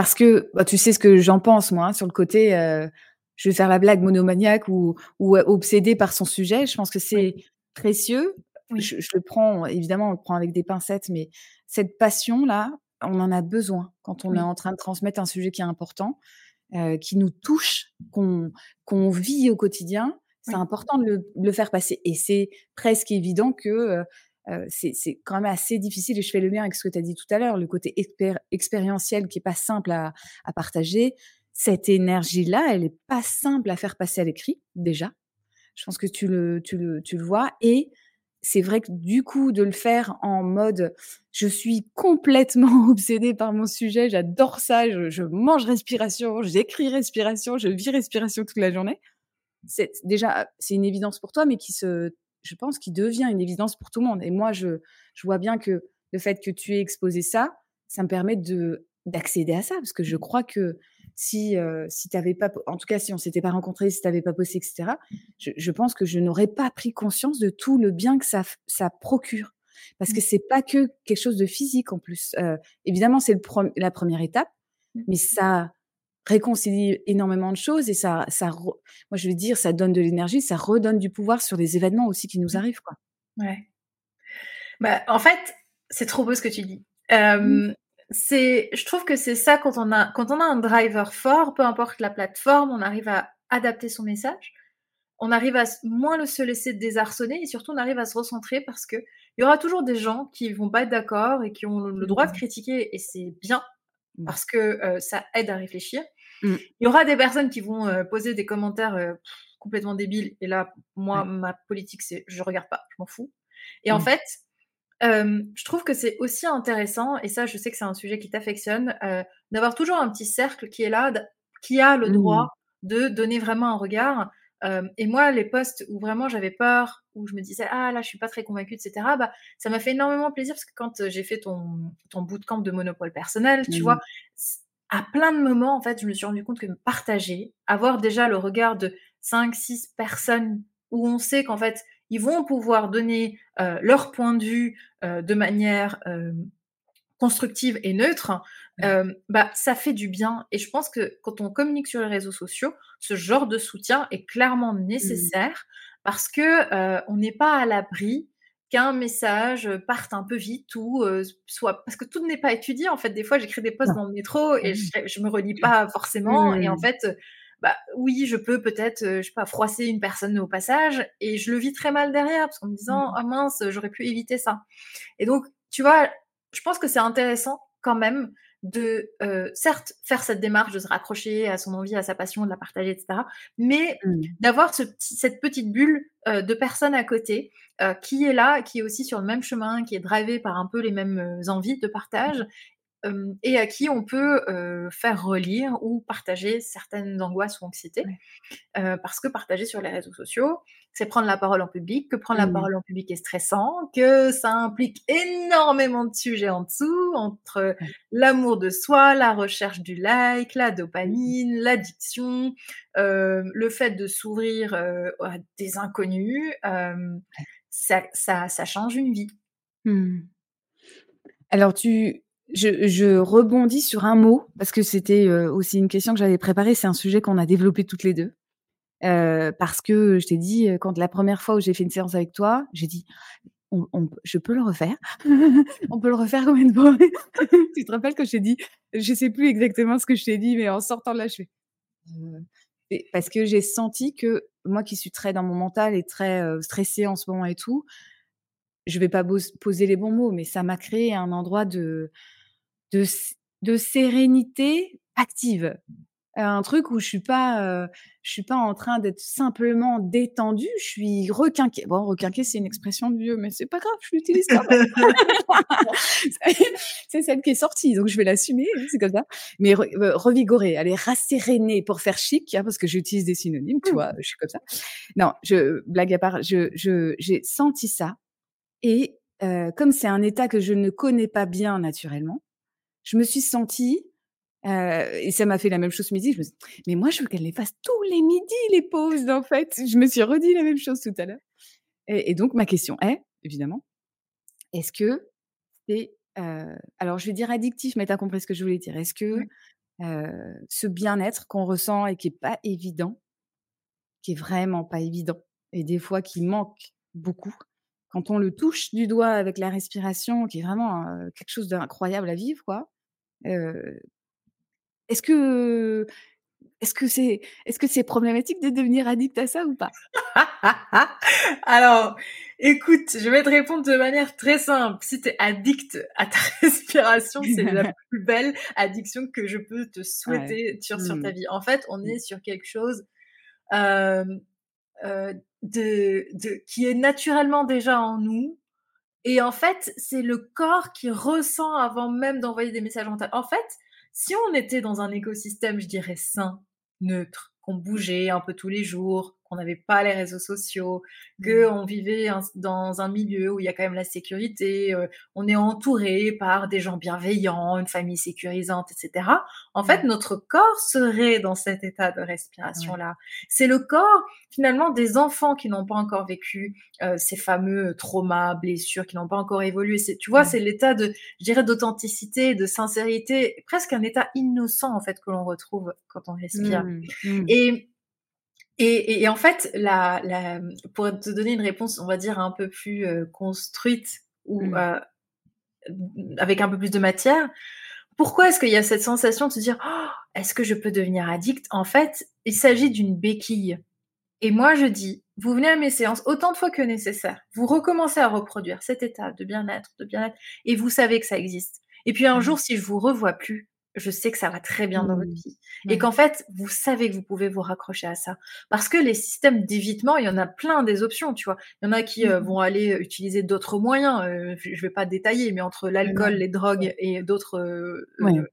parce que, bah, tu sais ce que j'en pense moi hein, sur le côté. Euh, je vais faire la blague monomaniaque ou, ou obsédée par son sujet. Je pense que c'est précieux. Je, le prends, évidemment, on le prend avec des pincettes, mais cette passion-là, on en a besoin quand on est en train de transmettre un sujet qui est important, qui nous touche, qu'on vit au quotidien. C'est important de le, faire passer. Et c'est presque évident que c'est quand même assez difficile, et je fais le lien avec ce que tu as dit tout à l'heure, le côté expérientiel qui est pas simple à, partager. Cette énergie-là, elle est pas simple à faire passer à l'écrit, déjà. Je pense que tu le vois. Et c'est vrai que du coup, de le faire en mode je suis complètement obsédée par mon sujet, j'adore ça, je, je mange respiration, j'écris respiration, je vis respiration toute la journée. C'est déjà c'est une évidence pour toi, mais qui se je pense qu'il devient une évidence pour tout le monde. Et moi, je, je vois bien que le fait que tu aies exposé ça, ça me permet de d'accéder à ça, parce que je crois que si euh, si t'avais pas, en tout cas si on s'était pas rencontrés, si tu t'avais pas posté, etc. Je, je pense que je n'aurais pas pris conscience de tout le bien que ça ça procure, parce que mmh. c'est pas que quelque chose de physique en plus. Euh, évidemment, c'est la première étape, mmh. mais ça réconcilie énormément de choses et ça, ça moi je veux dire, ça donne de l'énergie, ça redonne du pouvoir sur les événements aussi qui nous mmh. arrivent, quoi. Ouais. Bah, en fait, c'est trop beau ce que tu dis. Mmh. C'est, je trouve que c'est ça quand on a, quand on a un driver fort, peu importe la plateforme, on arrive à adapter son message, on arrive à moins le se laisser désarçonner et surtout on arrive à se recentrer parce que il y aura toujours des gens qui vont pas être d'accord et qui ont le droit de critiquer et c'est bien parce que ça aide à réfléchir. Mmh. Il y aura des personnes qui vont poser des commentaires complètement débiles. Et là, moi, ma politique, c'est je regarde pas, je m'en fous. Et en mmh. fait, je trouve que c'est aussi intéressant, et ça, je sais que c'est un sujet qui t'affectionne, d'avoir toujours un petit cercle qui est là, qui a le droit mmh. de donner vraiment un regard et moi, les postes où vraiment j'avais peur, où je me disais ah là je suis pas très convaincue, etc. Bah ça m'a fait énormément plaisir parce que quand j'ai fait ton ton bootcamp de monopole personnel, tu vois, à plein de moments en fait, je me suis rendu compte que partager, avoir déjà le regard de 5 6 personnes où on sait qu'en fait ils vont pouvoir donner leur point de vue de manière constructive et neutre, euh, bah ça fait du bien. Et je pense que quand on communique sur les réseaux sociaux, ce genre de soutien est clairement mmh. nécessaire parce que euh, on n'est pas à l'abri qu'un message parte un peu vite ou euh, soit parce que tout n'est pas étudié en fait des fois j'écris des posts dans le métro et mmh. je, me relis pas forcément et en mmh. fait bah oui je peux peut-être je sais pas froisser une personne au passage et je le vis très mal derrière parce qu'en me disant oh mince j'aurais pu éviter ça et donc tu vois je pense que c'est intéressant quand même de euh, certes faire cette démarche de se raccrocher à son envie, à sa passion, de la partager, etc. Mais mmh. d'avoir ce cette petite bulle euh, de personnes à côté euh, qui est là, qui est aussi sur le même chemin, qui est drivé par un peu les mêmes envies de partage et à qui on peut faire relire ou partager certaines angoisses ou anxiétés. parce que partager sur les réseaux sociaux, c'est prendre la parole en public, que prendre la mmh. parole en public est stressant, que ça implique énormément de sujets en dessous, entre l'amour de soi, la recherche du like, la dopamine, l'addiction, le fait de s'ouvrir à des inconnus, ça, ça, ça, change une vie. Mmh. Alors, tu, je, rebondis sur un mot parce que c'était euh, aussi une question que j'avais préparée. C'est un sujet qu'on a développé toutes les deux. Euh, parce que je t'ai dit, euh, quand la première fois où j'ai fait une séance avec toi, j'ai dit, je peux le refaire? on peut le refaire combien de fois Tu te rappelles que je t'ai dit, je sais plus exactement ce que je t'ai dit, mais en sortant de là, je fais. parce que j'ai senti que moi qui suis très dans mon mental et très stressée en ce moment et tout, je vais pas poser les bons mots, mais ça m'a créé un endroit de, de, de sérénité active. Un truc où je suis pas, euh, je suis pas en train d'être simplement détendue, je suis requinquée. Bon, requinquée, c'est une expression de vieux, mais c'est pas grave, je l'utilise quand même. c'est celle qui est sortie, donc je vais l'assumer, hein, c'est comme ça. Mais euh, revigorée, elle est rassérénée pour faire chic, hein, parce que j'utilise des synonymes, tu mmh. vois, je suis comme ça. Non, je blague à part, je, je, j'ai senti ça, et euh, comme c'est un état que je ne connais pas bien naturellement, je me suis sentie, euh, et ça m'a fait la même chose ce midi, je me suis mais moi je veux qu'elle les fasse tous les midis, les pauses en fait. Je me suis redit la même chose tout à l'heure. Et, donc ma question est, évidemment, est-ce que c'est, euh, alors je vais dire addictif, mais tu as compris ce que je voulais dire. Est-ce que euh, ce bien-être qu'on ressent et qui est pas évident, qui est vraiment pas évident et des fois qui manque beaucoup. Quand on le touche du doigt avec la respiration, qui est vraiment quelque chose d'incroyable à vivre, quoi. est-ce que est-ce que c'est est-ce que c'est problématique de devenir addict à ça ou pas? Alors, écoute, je vais te répondre de manière très simple. Si tu es addict à ta respiration, c'est la plus belle addiction que je peux te souhaiter sur, ta mmh. vie. En fait, on mmh. est sur quelque chose euh, de, de, qui est naturellement déjà en nous. Et en fait, c'est le corps qui ressent avant même d'envoyer des messages mentaux. En fait, si on était dans un écosystème, je dirais, sain, neutre, qu'on bougeait un peu tous les jours, qu'on n'avait pas les réseaux sociaux, que mmh. on vivait dans un milieu où il y a quand même la sécurité, euh, on est entouré par des gens bienveillants, une famille sécurisante, etc. En fait, notre corps serait dans cet état de respiration-là. C'est le corps, finalement, des enfants qui n'ont pas encore vécu euh, ces fameux traumas, blessures, qui n'ont pas encore évolué. C'est, tu vois, c'est l'état de, je dirais, d'authenticité, de sincérité, presque un état innocent, en fait, que l'on retrouve quand on respire. Mmh, mmh. Et et, en fait, la, pour te donner une réponse, on va dire un peu plus euh, construite ou mmh. euh, avec un peu plus de matière, pourquoi est-ce qu'il y a cette sensation de se dire oh, est-ce que je peux devenir addict? En fait, il s'agit d'une béquille. Et moi, je dis, vous venez à mes séances autant de fois que nécessaire, vous recommencez à reproduire cet état de bien-être, de bien-être, et vous savez que ça existe. Et puis un mmh. jour, si je vous revois plus, je sais que ça va très bien dans votre mmh. vie. Et qu'en fait, vous savez que vous pouvez vous raccrocher à ça. Parce que les systèmes d'évitement, il y en a plein des options, tu vois. Il y en a qui euh, mmh. vont aller utiliser d'autres moyens. Euh, je vais pas détailler, mais entre l'alcool, les drogues et d'autres euh,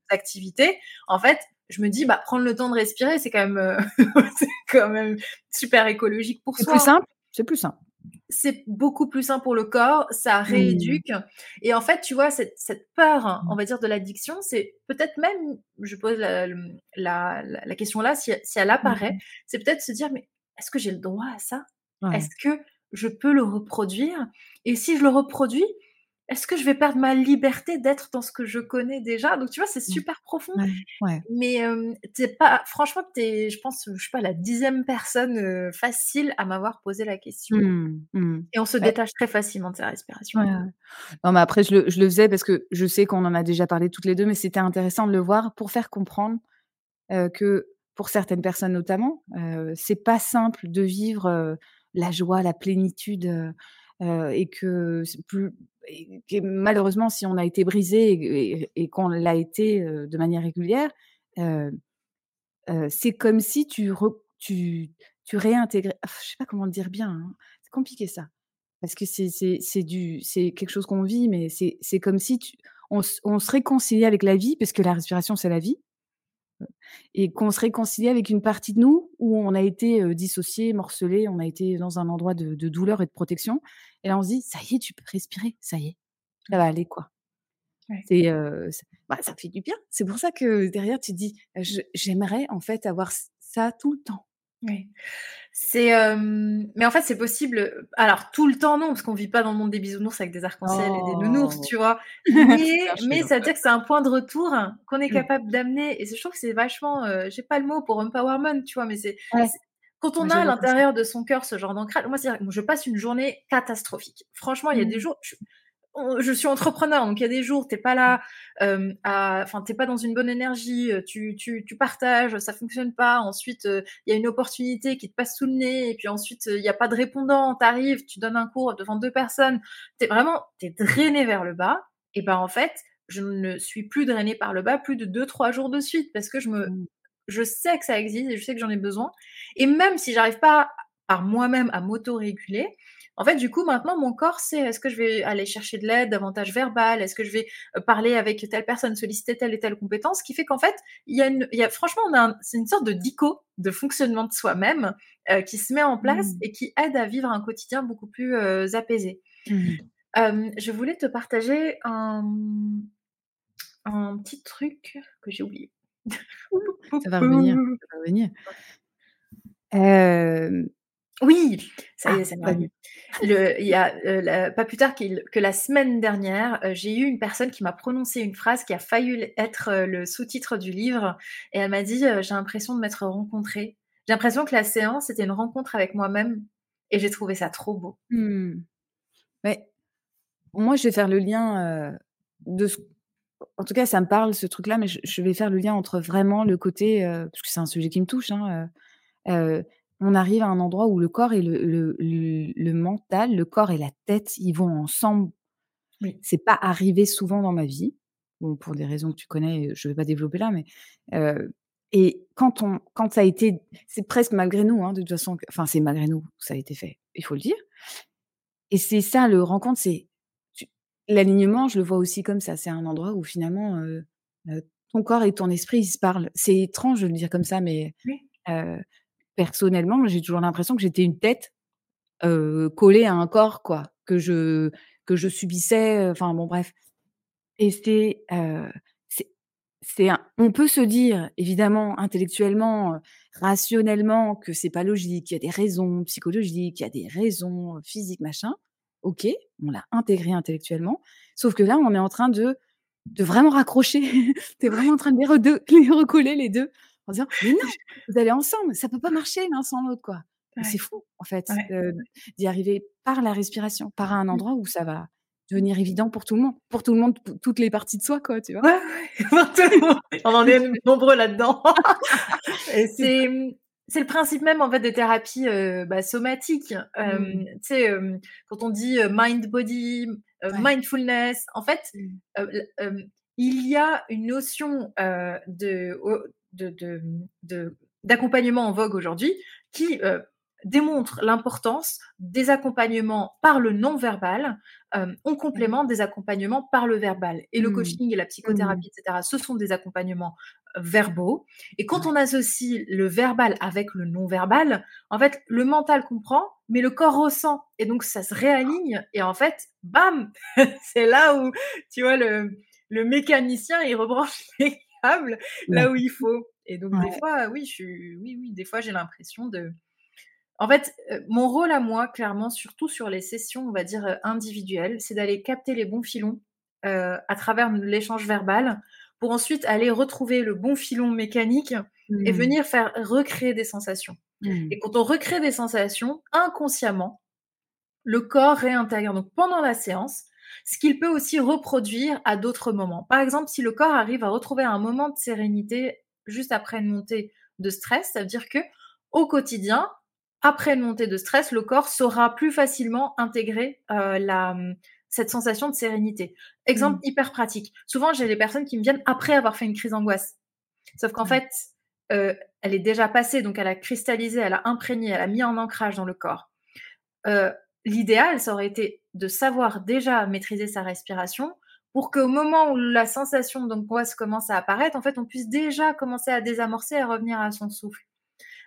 activités, en fait, je me dis, bah, prendre le temps de respirer, c'est quand même, c'est quand même super écologique pour soi. C'est plus simple. C'est plus simple c'est beaucoup plus sain pour le corps, ça mmh. rééduque. Et en fait, tu vois, cette, peur, hein, on mmh. va dire, de l'addiction, c'est peut-être même, je pose la, question là, si, elle apparaît, mmh. c'est peut-être se dire, mais est-ce que j'ai le droit à ça? Est-ce que je peux le reproduire? Et si je le reproduis, est-ce que je vais perdre ma liberté d'être dans ce que je connais déjà? Donc tu vois, c'est mmh. super profond. Mais t'es pas, franchement, t'es, je pense, je suis pas la dixième personne facile à m'avoir posé la question. Mmh, mmh. Et on se détache très facilement de sa respiration. Non, mais après, je le, je le, faisais parce que je sais qu'on en a déjà parlé toutes les deux, mais c'était intéressant de le voir pour faire comprendre que pour certaines personnes notamment, c'est pas simple de vivre la joie, la plénitude. Et que plus, malheureusement, si on a été brisé et, qu'on l'a été de manière régulière, c'est comme si tu, tu, tu réintégrais. Ah, je sais pas comment le dire bien. Hein, c'est compliqué ça, parce que c'est quelque chose qu'on vit, mais c'est comme si on, on se réconciliait avec la vie, parce que la respiration c'est la vie et qu'on se réconcilie avec une partie de nous où on a été dissocié, morcelé, on a été dans un endroit de, douleur et de protection. Et là, on se dit, ça y est, tu peux respirer, ça y est, ça va aller, quoi. C'est, bah, ça fait du bien. C'est pour ça que derrière, tu te dis, j'aimerais en fait avoir ça tout le temps. Oui. C'est, mais en fait, c'est possible. Alors tout le temps non, parce qu'on vit pas dans le monde des bisounours avec des arcs-en-ciel et des nounours, tu vois. Mais, mais ça veut dire que c'est un point de retour qu'on est mmh. capable d'amener. Et je trouve que c'est vachement. j'ai pas le mot pour empowerment, tu vois, mais c'est quand on a à l'intérieur de son cœur ce genre d'ancrage. Moi, c'est je passe une journée catastrophique. Franchement, il y a des mmh. jours je suis entrepreneur, donc il y a des jours, t'es pas là, euh, enfin t'es pas dans une bonne énergie, euh, tu, tu, tu partages, ça fonctionne pas. Ensuite, euh, il y a une opportunité qui te passe sous le nez, et puis ensuite il n'y a pas de répondant, t'arrives, tu donnes un cours devant deux personnes, t'es vraiment, t'es drainé vers le bas. Et ben en fait, je ne suis plus drainée par le bas plus de deux trois jours de suite parce que je me, mmh. je sais que ça existe et je sais que j'en ai besoin. Et même si j'arrive pas par moi-même à m'auto-réguler, en fait, du coup, maintenant, mon corps sait est-ce que je vais aller chercher de l'aide davantage verbale, est-ce que je vais euh, parler avec telle personne, solliciter telle et telle compétence, ce qui fait qu'en fait, il y a, une, il y a franchement, c'est une sorte de dico de fonctionnement de soi-même euh, qui se met en place mmh. et qui aide à vivre un quotidien beaucoup plus euh, apaisé. Mmh. je voulais te partager un, un petit truc que j'ai oublié. ça va revenir. Ça va revenir. Oui, ça y est, ah, ça m'est revenu. il y a pas plus tard que la semaine dernière, j'ai eu une personne qui m'a prononcé une phrase qui a failli être le sous-titre du livre et elle m'a dit «J'ai l'impression de m'être rencontrée. j'ai l'impression que la séance, c'était une rencontre avec moi-même et j'ai trouvé ça trop beau. Mmh. Mais moi, je vais faire le lien de ce en tout cas, ça me parle ce truc-là, mais je, vais faire le lien entre vraiment le côté, parce que c'est un sujet qui me touche. Hein, on arrive à un endroit où le corps et le, le, mental, le corps et la tête, ils vont ensemble. Oui. C'est pas arrivé souvent dans ma vie. Bon, pour des raisons que tu connais, je vais pas développer là, mais et quand on, quand ça a été, c'est presque malgré nous, hein, de toute façon. Enfin, c'est malgré nous, ça a été fait. Il faut le dire. Et c'est ça le rencontre, c'est l'alignement. Je le vois aussi comme ça. C'est un endroit où finalement ton corps et ton esprit ils se parlent. C'est étrange de le dire comme ça, mais personnellement, j'ai toujours l'impression que j'étais une tête collée à un corps, quoi, que je que je subissais. Enfin bon, bref. Et c'est c'est on peut se dire évidemment intellectuellement, rationnellement que c'est pas logique, qu'il y a des raisons psychologiques, qu'il y a des raisons physiques, machin. Ok, on l'a intégré intellectuellement. Sauf que là, on est en train de de vraiment raccrocher. tu vraiment en train de les recoller les deux en disant mais non, vous allez ensemble, ça peut pas marcher l'un sans l'autre quoi. C'est fou en fait d'y arriver par la respiration, par un mmh. endroit où ça va devenir évident pour tout le monde, pour tout le monde, toutes les parties de soi quoi, tu vois? Ouais, pour tout le monde. On en est nombreux là-dedans. c'est mmh, c'est le principe même en fait des thérapies bah, somatiques. Mmh. Tu sais, quand on dit mind body, mindfulness, en fait, il y a une notion de d'accompagnement de, en vogue aujourd'hui qui euh, démontre l'importance des accompagnements par le non-verbal euh, en complément des accompagnements par le verbal. Et le mmh. coaching et la psychothérapie, mmh. etc., ce sont des accompagnements euh, verbaux. Et quand on associe le verbal avec le non-verbal, en fait, le mental comprend, mais le corps ressent. Et donc, ça se réaligne. Et en fait, bam, c'est là où, tu vois, le, le mécanicien, il rebranche les là où il faut. Et donc, des fois, oui, je suis, oui, oui, des fois, j'ai l'impression de. En fait, euh, mon rôle à moi, clairement, surtout sur les sessions, on va dire euh, individuelles, c'est d'aller capter les bons filons euh, à travers l'échange verbal pour ensuite aller retrouver le bon filon mécanique et mmh. venir faire recréer des sensations. Mmh. Et quand on recrée des sensations, inconsciemment, le corps réintègre. Donc pendant la séance, ce qu'il peut aussi reproduire à d'autres moments. Par exemple, si le corps arrive à retrouver un moment de sérénité juste après une montée de stress, ça veut dire que au quotidien, après une montée de stress, le corps saura plus facilement intégrer euh, la, cette sensation de sérénité. Exemple mmh. hyper pratique. Souvent, j'ai des personnes qui me viennent après avoir fait une crise d'angoisse. Sauf qu'en fait, euh, elle est déjà passée, donc elle a cristallisé, elle a imprégné, elle a mis en ancrage dans le corps. Euh, l'idéal, ça aurait été de savoir déjà maîtriser sa respiration pour qu'au moment où la sensation d'angoisse commence à apparaître, en fait, on puisse déjà commencer à désamorcer et à revenir à son souffle.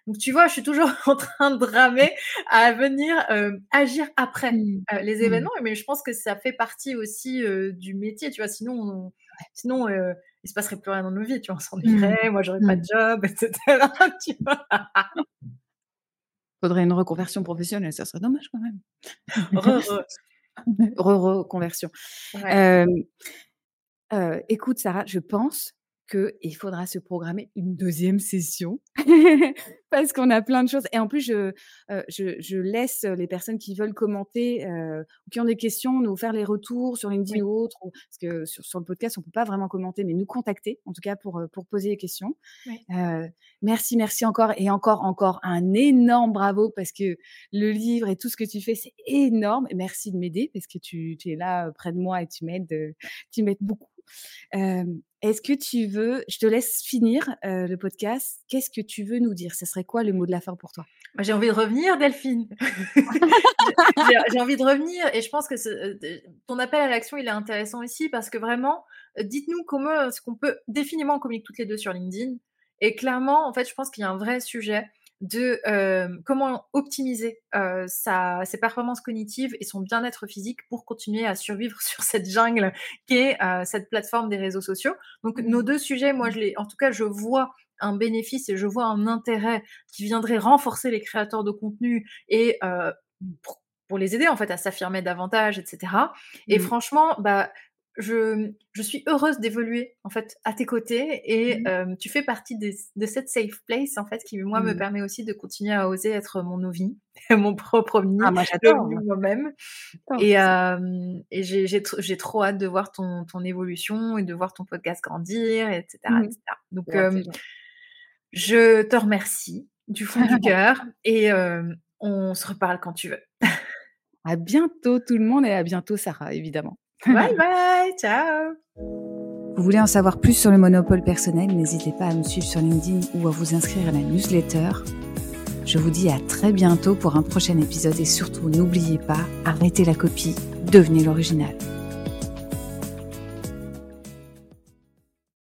Donc, tu vois, je suis toujours en train de dramer à venir euh, agir après mmh. euh, les mmh. événements, mais je pense que ça fait partie aussi euh, du métier, tu vois. Sinon, sinon il se passerait plus rien dans nos vies, tu vois. On s'ennuierait, mmh. moi, j'aurais pas de job, etc. tu vois faudrait une reconversion professionnelle, ça serait dommage quand même. Re, écoute, Sarah, je pense qu'il faudra se programmer une deuxième session parce qu'on a plein de choses. Et en plus, je, euh, je, laisse les personnes qui veulent commenter euh, ou qui ont des questions nous faire les retours sur LinkedIn ou autre. parce que sur, le podcast, on peut pas vraiment commenter, mais nous contacter, en tout cas pour, euh, pour poser des questions. merci, merci encore et encore, encore un énorme bravo parce que le livre et tout ce que tu fais, c'est énorme. Merci de m'aider parce que tu, tu, es là près de moi et tu m'aides, tu m'aides beaucoup. Est-ce que tu veux, je te laisse finir le podcast, qu'est-ce que tu veux nous dire? Ce serait quoi le mot de la fin pour toi? J'ai envie de revenir, Delphine. j'ai envie de revenir et je pense que ton appel à l'action, il est intéressant aussi parce que vraiment, dites-nous comment est-ce qu'on peut définitivement communiquer toutes les deux sur LinkedIn. Et clairement, en fait, je pense qu'il y a un vrai sujet de euh, comment optimiser euh, sa, ses performances cognitives et son bien-être physique pour continuer à survivre sur cette jungle qui est euh, cette plateforme des réseaux sociaux. Donc nos deux sujets, moi je les, en tout cas, je vois un bénéfice et je vois un intérêt qui viendrait renforcer les créateurs de contenu et pour, pour, les aider en fait à s'affirmer davantage, etc. Et mmh. franchement, bah je, je suis heureuse d'évoluer en fait à tes côtés et Mmh. euh, tu fais partie des- de cette safe place en fait qui moi me Mmh. permet aussi de continuer à oser être mon ovni, mon propre ovni, Ah moi moi-même. Et, euh, et j'ai j'ai tr- j'ai trop hâte de voir ton, ton évolution et de voir ton podcast grandir, etc. Mmh. etc. Donc Ouais, euh, je te remercie du fond du cœur et on se reparle quand tu veux. À bientôt tout le monde et à bientôt Sarah, évidemment. Bye bye, ciao Vous voulez en savoir plus sur le monopole personnel, n'hésitez pas à me suivre sur LinkedIn ou à vous inscrire à la newsletter. Je vous dis à très bientôt pour un prochain épisode et surtout n'oubliez pas, arrêtez la copie, devenez l'original.